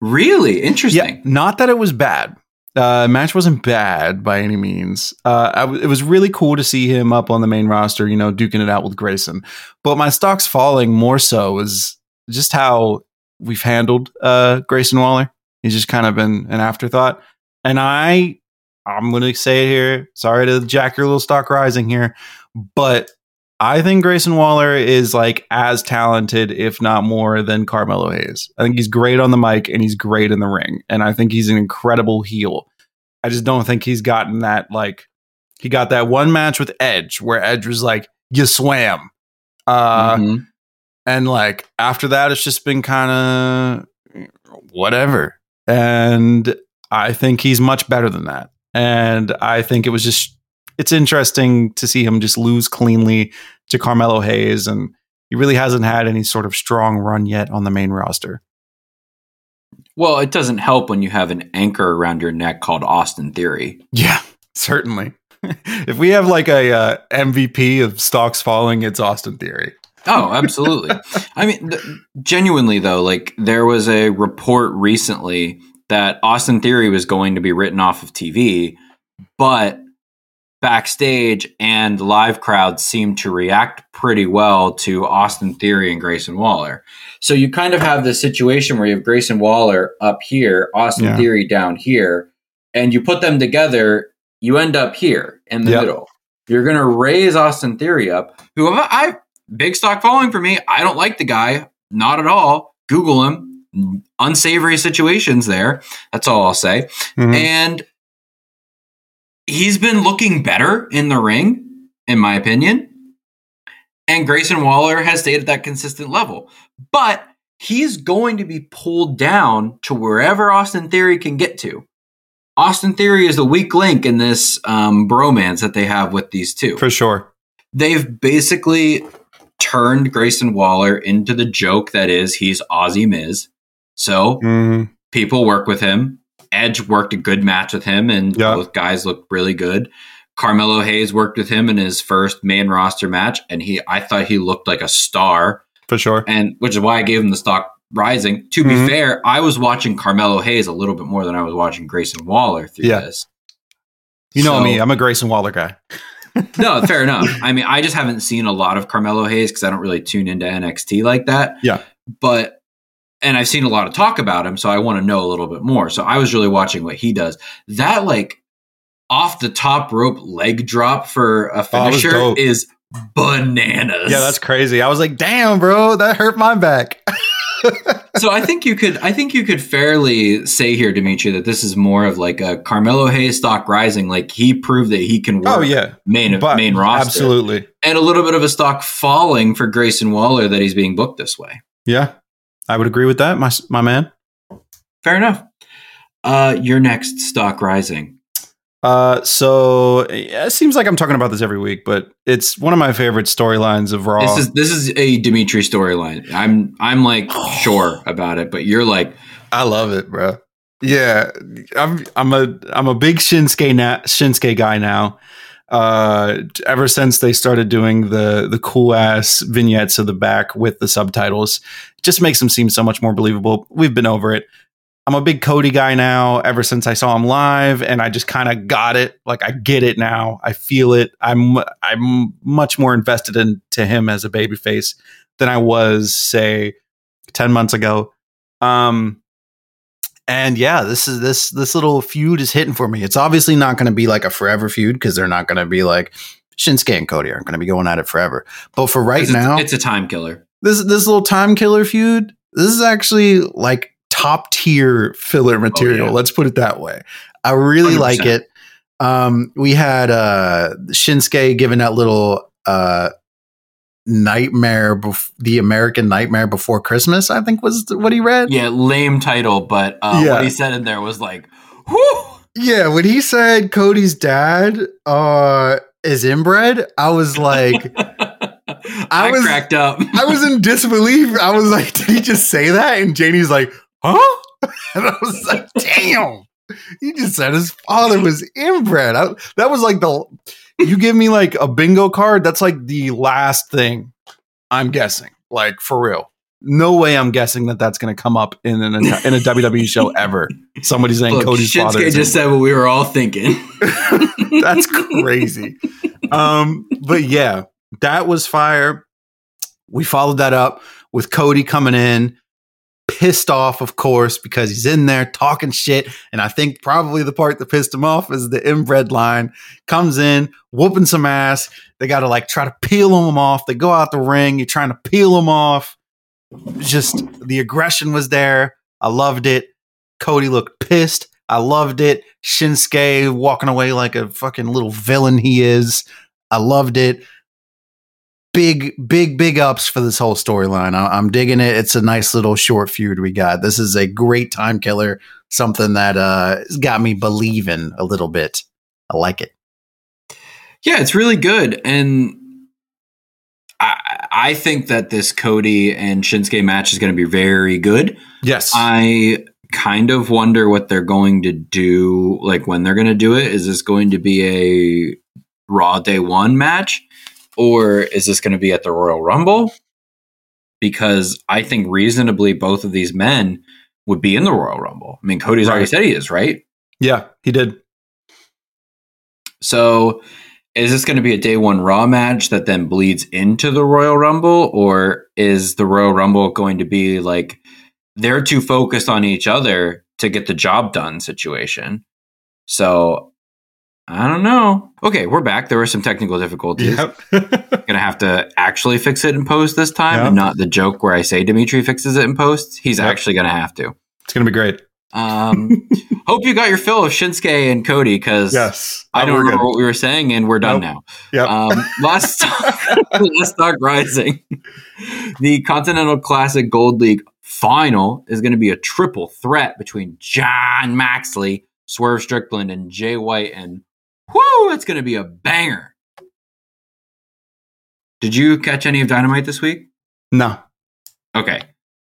Really interesting. Yeah, not that it was bad. Uh, match wasn't bad by any means. Uh, it was really cool to see him up on the main roster, you know, duking it out with Grayson. But my stocks falling more so is just how we've handled uh, Grayson Waller. He's just kind of been an afterthought. And I, I'm going to say it here. Sorry to jack your little stock rising here, but I think Grayson Waller is like as talented, if not more, than Carmelo Hayes. I think he's great on the mic and he's great in the ring. And I think he's an incredible heel. I just don't think he's gotten that like he got that one match with Edge where Edge was like, you swam. Uh Mhm. and like after that it's just been kind of whatever. And I think he's much better than that. And I think it was just it's interesting to see him just lose cleanly to Carmelo Hayes and he really hasn't had any sort of strong run yet on the main roster. Well, it doesn't help when you have an anchor around your neck called Austin Theory. Yeah, certainly. [LAUGHS] if we have like a uh, MVP of stocks falling, it's Austin Theory. Oh, absolutely. [LAUGHS] I mean, th- genuinely though, like there was a report recently that Austin Theory was going to be written off of TV, but backstage and live crowds seem to react pretty well to Austin Theory and Grayson Waller. So you kind of have this situation where you have Grayson Waller up here, Austin Yeah. Theory down here, and you put them together, you end up here in the Yep. middle. You're going to raise Austin Theory up, who I, I big stock following for me. I don't like the guy, not at all. Google him. Unsavory situations there. That's all I'll say. Mhm. And he's been looking better in the ring, in my opinion. And Grayson Waller has stayed at that consistent level. But he's going to be pulled down to wherever Austin Theory can get to. Austin Theory is the weak link in this um, bromance that they have with these two For sure. they've basically turned Grayson Waller into the joke that is he's Aussie Miz. So Mhm. people work with him. Edge worked a good match with him, and Yeah. both guys looked really good. Carmelo Hayes worked with him in his first main roster match, and he I thought he looked like a star, For sure. and which is why I gave him the stock rising. To Mhm. be fair, I was watching Carmelo Hayes a little bit more than I was watching Grayson Waller through Yeah. this. You know So- me, I'm a Grayson Waller guy. [LAUGHS] [LAUGHS] no, fair enough. I mean, I just haven't seen a lot of Carmelo Hayes because I don't really tune into NXT like that. Yeah. But and I've seen a lot of talk about him, so I want to know a little bit more. So I was really watching what he does. That like off the top rope leg drop for a Oh, finisher dope. is bananas. Yeah, that's crazy. I was like, damn, bro, that hurt my back. [LAUGHS] so I think you could I think you could fairly say here, Demetri, that this is more of like a Carmelo Hayes stock rising. Like he proved that he can oh, work oh, yeah. main But main roster. Absolutely. and a little bit of a stock falling for Grayson Waller that he's being booked this way. Yeah. I would agree with that, my, my man. Fair enough. Uh, your next stock rising. Uh, so it seems like I'm talking about this every week, but it's one of my favorite storylines of Raw. This is this is a Demetri storyline. I'm I'm like [SIGHS] sure about it, but you're like I love it, bro. Yeah, I'm I'm a I'm a big Shinsuke na- Shinsuke guy now. Uh, ever since they started doing the the cool ass vignettes of the back with the subtitles, it just makes them seem so much more believable. We've been over it. I'm a big Cody guy now. Ever since I saw him live, and I just kind of got it. Like I get it now. I feel it. I'm I'm much more invested into him as a babyface than I was, say, ten months ago. Um, and yeah, this is this this little feud is hitting for me. It's obviously not going to be like a forever feud because they're not going to be like Shinsuke and Cody aren't going to be going at it forever. But for right it's, now, it's a time killer. this this little time killer feud, this is actually like top tier filler material. yeah. Let's put it that way. I really like 100%. it. Um, we had uh, Shinsuke giving that little uh, nightmare, bef- the American Nightmare Before Christmas. I think was what he read. Yeah, lame title, but uh, Yeah. what he said in there was like, whew. Yeah, when he said Cody's dad uh, is inbred, I was like, [LAUGHS] I, was- cracked up. [LAUGHS] I was in disbelief. I was like, did he just say that? And Janie's like, huh? [LAUGHS] And I was like, damn. He just said his father was inbred. I, that was like the, you give me like a bingo card. That's like the last thing I'm guessing. Like for real. No way I'm guessing that that's going to come up in an, in a WWE show [LAUGHS] ever. Somebody saying Look, Cody's father Shinsuke is just said what we were all thinking. [LAUGHS] That's crazy. um, but yeah, that was fire. We followed that up with Cody coming in, pissed off, of course, because he's in there talking shit. And I think probably the part that pissed him off is the inbred line comes in, whooping some ass. They got to like try to peel him off. They go out the ring. You're trying to peel him off. Just the aggression was there. I loved it. Cody looked pissed. I loved it. Shinsuke walking away like a fucking little villain he is. I loved it. Big, big, big ups for this whole storyline. I- I'm digging it. It's a nice little short feud we got. This is a great time killer. Something that uh, got me believing a little bit. I like it. Yeah, it's really good, and I I think that this Cody and Shinsuke match is going to be very good. Yes. I kind of wonder what they're going to do, like when they're going to do it. Is this going to be a Raw Day One match, or is this going to be at the Royal Rumble? Because I think reasonably both of these men would be in the Royal Rumble. I mean, Cody's already said he is, right? yeah, he did. So is this going to be a day one Raw match that then bleeds into the Royal Rumble, or is the Royal Rumble going to be like they're too focused on each other to get the job done situation? So I don't know. Okay, we're back. There were some technical difficulties. Yep. [LAUGHS] Gonna have to actually fix it in post this time, Yep. and not the joke where I say Demetri fixes it in post. He's Yep. actually gonna have to. it's to be great. Um, [LAUGHS] hope you got your fill of Shinsuke and Cody because Yes. I don't remember good. what we were saying, and we're done Nope. now. Yep. Um, talk. let's talk rising. The Continental Classic Gold League final is going to be a triple threat between Jon Moxley, Swerve Strickland, and Jay White, and whoo, it's going to be a banger. Did you catch any of Dynamite this week? no. Okay.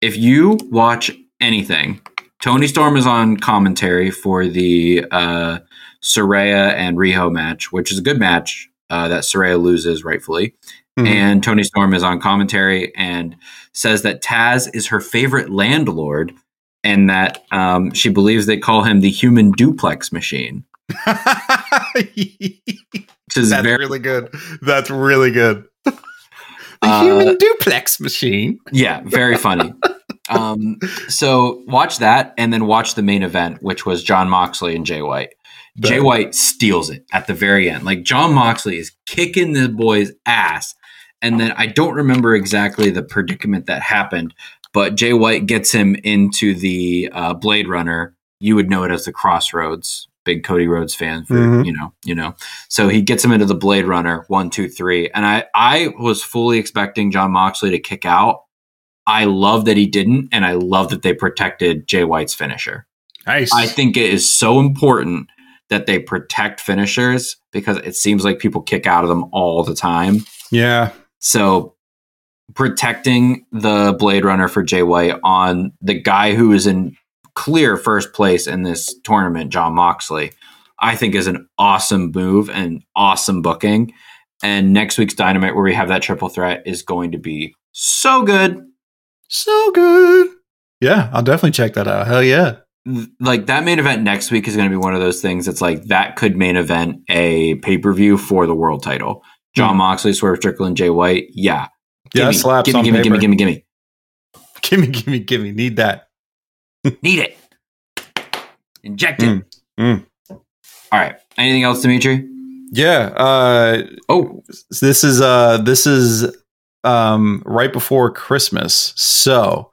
If you watch anything, Toni Storm is on commentary for the uh, Saraya and Riho match, which is a good match uh, that Saraya loses rightfully. Mhm. And Toni Storm is on commentary and says that Taz is her favorite landlord and that um, she believes they call him the human duplex machine, That's very really good. That's really good. the Uh, human duplex machine. Yeah, very funny. um, so watch that and then watch the main event, which was Jon Moxley and Jay White. Jay White steals it at the very end. Like Jon Moxley is kicking the boy's ass. And then I don't remember exactly the predicament that happened, but Jay White gets him into the uh, Blade Runner. You would know it as the Crossroads. Big Cody Rhodes fan for Mhm. you know, you know. So he gets him into the Blade Runner one, two, three. And I I was fully expecting Jon Moxley to kick out. I love that he didn't, and I love that they protected Jay White's finisher. Nice. I think it is so important that they protect finishers because it seems like people kick out of them all the time. yeah. So protecting the Blade Runner for Jay White on the guy who is in clear first place in this tournament, Jon Moxley, I think is an awesome move and awesome booking. And next week's Dynamite, where we have that triple threat, is going to be so good. So good. Yeah, I'll definitely check that out. Hell yeah. like that main event next week is going to be one of those things that's like that could main event a pay per view for the world title. John Hmm. Moxley, Swerve Strickland, Jay White. Yeah. Yeah, Gimme, slaps gimme, gimme, gimme, gimme, gimme. [LAUGHS] Gimme, gimme, gimme. Need that. Need it. Inject it. Mm, mm. All right. Anything else, Demetri? Yeah. Uh, Oh, this is uh this is um right before Christmas. So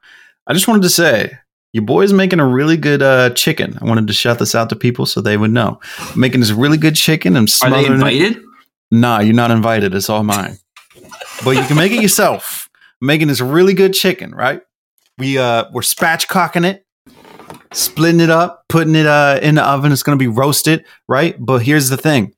I just wanted to say your boy's making a really good uh chicken. I wanted to shout this out to people so they would know. making this really good chicken and are they smothering it. invited? Nah, you're not invited. It's all mine. but you can make it yourself. making this really good chicken, right? We uh we're spatchcocking it, splitting it up, putting it uh in the oven. It's gonna be roasted, right? But here's the thing.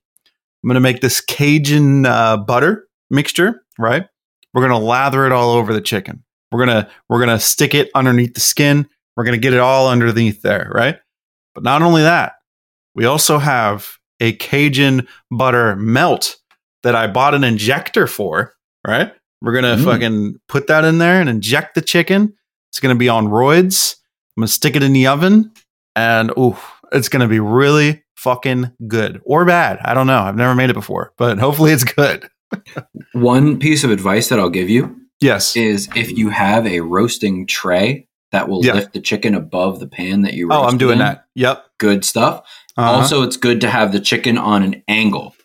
I'm gonna make this Cajun uh, butter mixture, right? We're gonna lather it all over the chicken. We're gonna we're gonna stick it underneath the skin. We're gonna get it all underneath there, right? But not only that, we also have a Cajun butter melt that I bought an injector for, right? We're gonna Mm. fucking put that in there and inject the chicken. It's gonna be on roids. I'm gonna stick it in the oven, and ooh, it's gonna be really fucking good or bad. I don't know. I've never made it before, but [LAUGHS] hopefully it's good. [LAUGHS] One piece of advice that I'll give you Yes. is if you have a roasting tray, that will Yeah. lift the chicken above the pan that you. Oh, I'm doing in. that. Yep. Good stuff. Uh-huh. Also, it's good to have the chicken on an angle.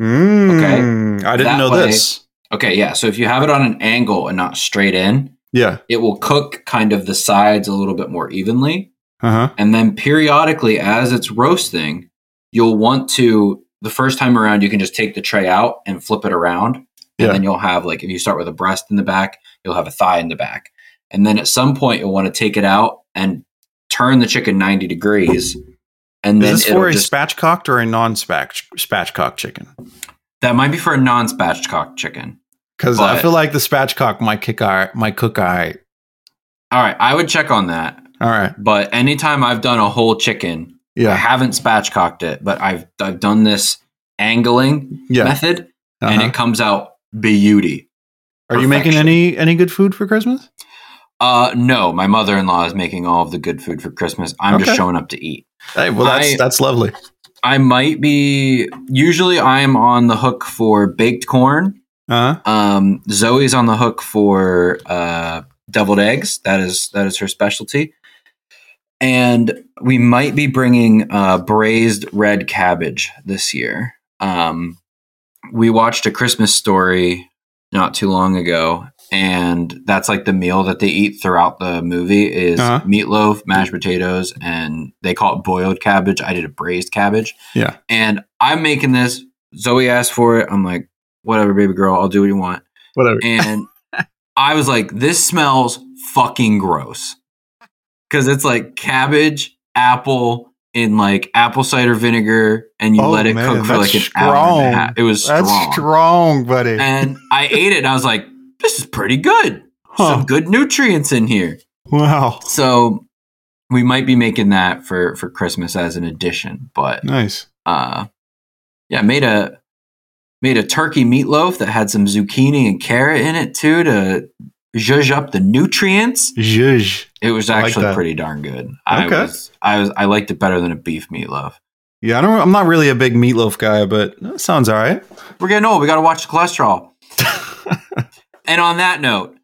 Mm, I didn't That know way- this. Okay, yeah. So if you have it on an angle and not straight in, Yeah. it will cook kind of the sides a little bit more evenly. Uh huh. And then periodically, as it's roasting, you'll want to, the first time around, you can just take the tray out and flip it around. And Yeah. then you'll have, like, if you start with a breast in the back, you'll have a thigh in the back. And then at some point, you'll want to take it out and turn the chicken 90 degrees. And then Is this for a just, spatchcocked or a non-spatch spatchcock chicken? that might be for a non spatchcock chicken. Because I feel like the spatchcock might kick eye, might cook eye. All right, I would check on that. All right. But anytime I've done a whole chicken, yeah, I haven't spatchcocked it, but I've I've done this angling Yeah. method, and Uh-huh. it comes out beauty. Are you making any any good food for Christmas? Uh, no, my mother in law is making all of the good food for Christmas. I'm Okay. just showing up to eat. Hey, well that's I- that's lovely. I might be. Usually, I am on the hook for baked corn. Uh huh. Um, Zoey's on the hook for uh, deviled eggs. That is that is her specialty. And we might be bringing uh, braised red cabbage this year. Um, we watched a Christmas story not too long ago, and that's like the meal that they eat throughout the movie is Uh-huh. meatloaf, mashed potatoes, and they call it boiled cabbage. I did a braised cabbage. Yeah. And I'm making this. Zoey asked for it. I'm like, whatever, baby girl, I'll do what you want. Whatever. And [LAUGHS] I was like, this smells fucking gross. Cause it's like cabbage, apple, in like apple cider vinegar, and you Oh, let it man, cook for like that's an hour and a half. It was That's strong. strong, buddy. And I [LAUGHS] ate it and I was like, this is pretty good. Huh. Some good nutrients in here. Wow. So we might be making that for for Christmas as an addition. But Nice. uh yeah made a made a turkey meatloaf that had some zucchini and carrot in it too to zhuzh up the nutrients Zhuzh. it was I like actually pretty darn good i Okay. was i was i liked it better than a beef meatloaf Yeah, I don't. I'm not really a big meatloaf guy, but that sounds all right. we're getting old we gotta watch the cholesterol [LAUGHS] and on that note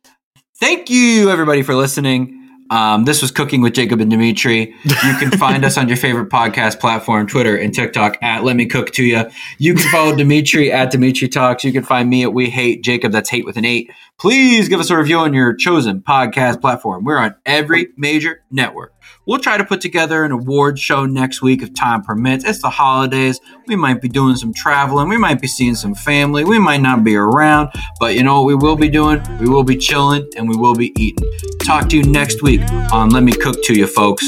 thank you everybody for listening um, this was Cooking with Jacob and Demetri. You can find us on your favorite podcast platform, Twitter and TikTok at Let Me Cook To You. You can follow Demetri at Demetri Talks. You can find me at We Hate Jacob. That's hate with an eight. Please give us a review on your chosen podcast platform. We're on every major network. We'll try to put together an award show next week if time permits. It's the holidays. We might be doing some traveling. We might be seeing some family. We might not be around, but you know what we will be doing? We will be chilling and we will be eating. Talk to you next week on Let Me Cook to You, folks.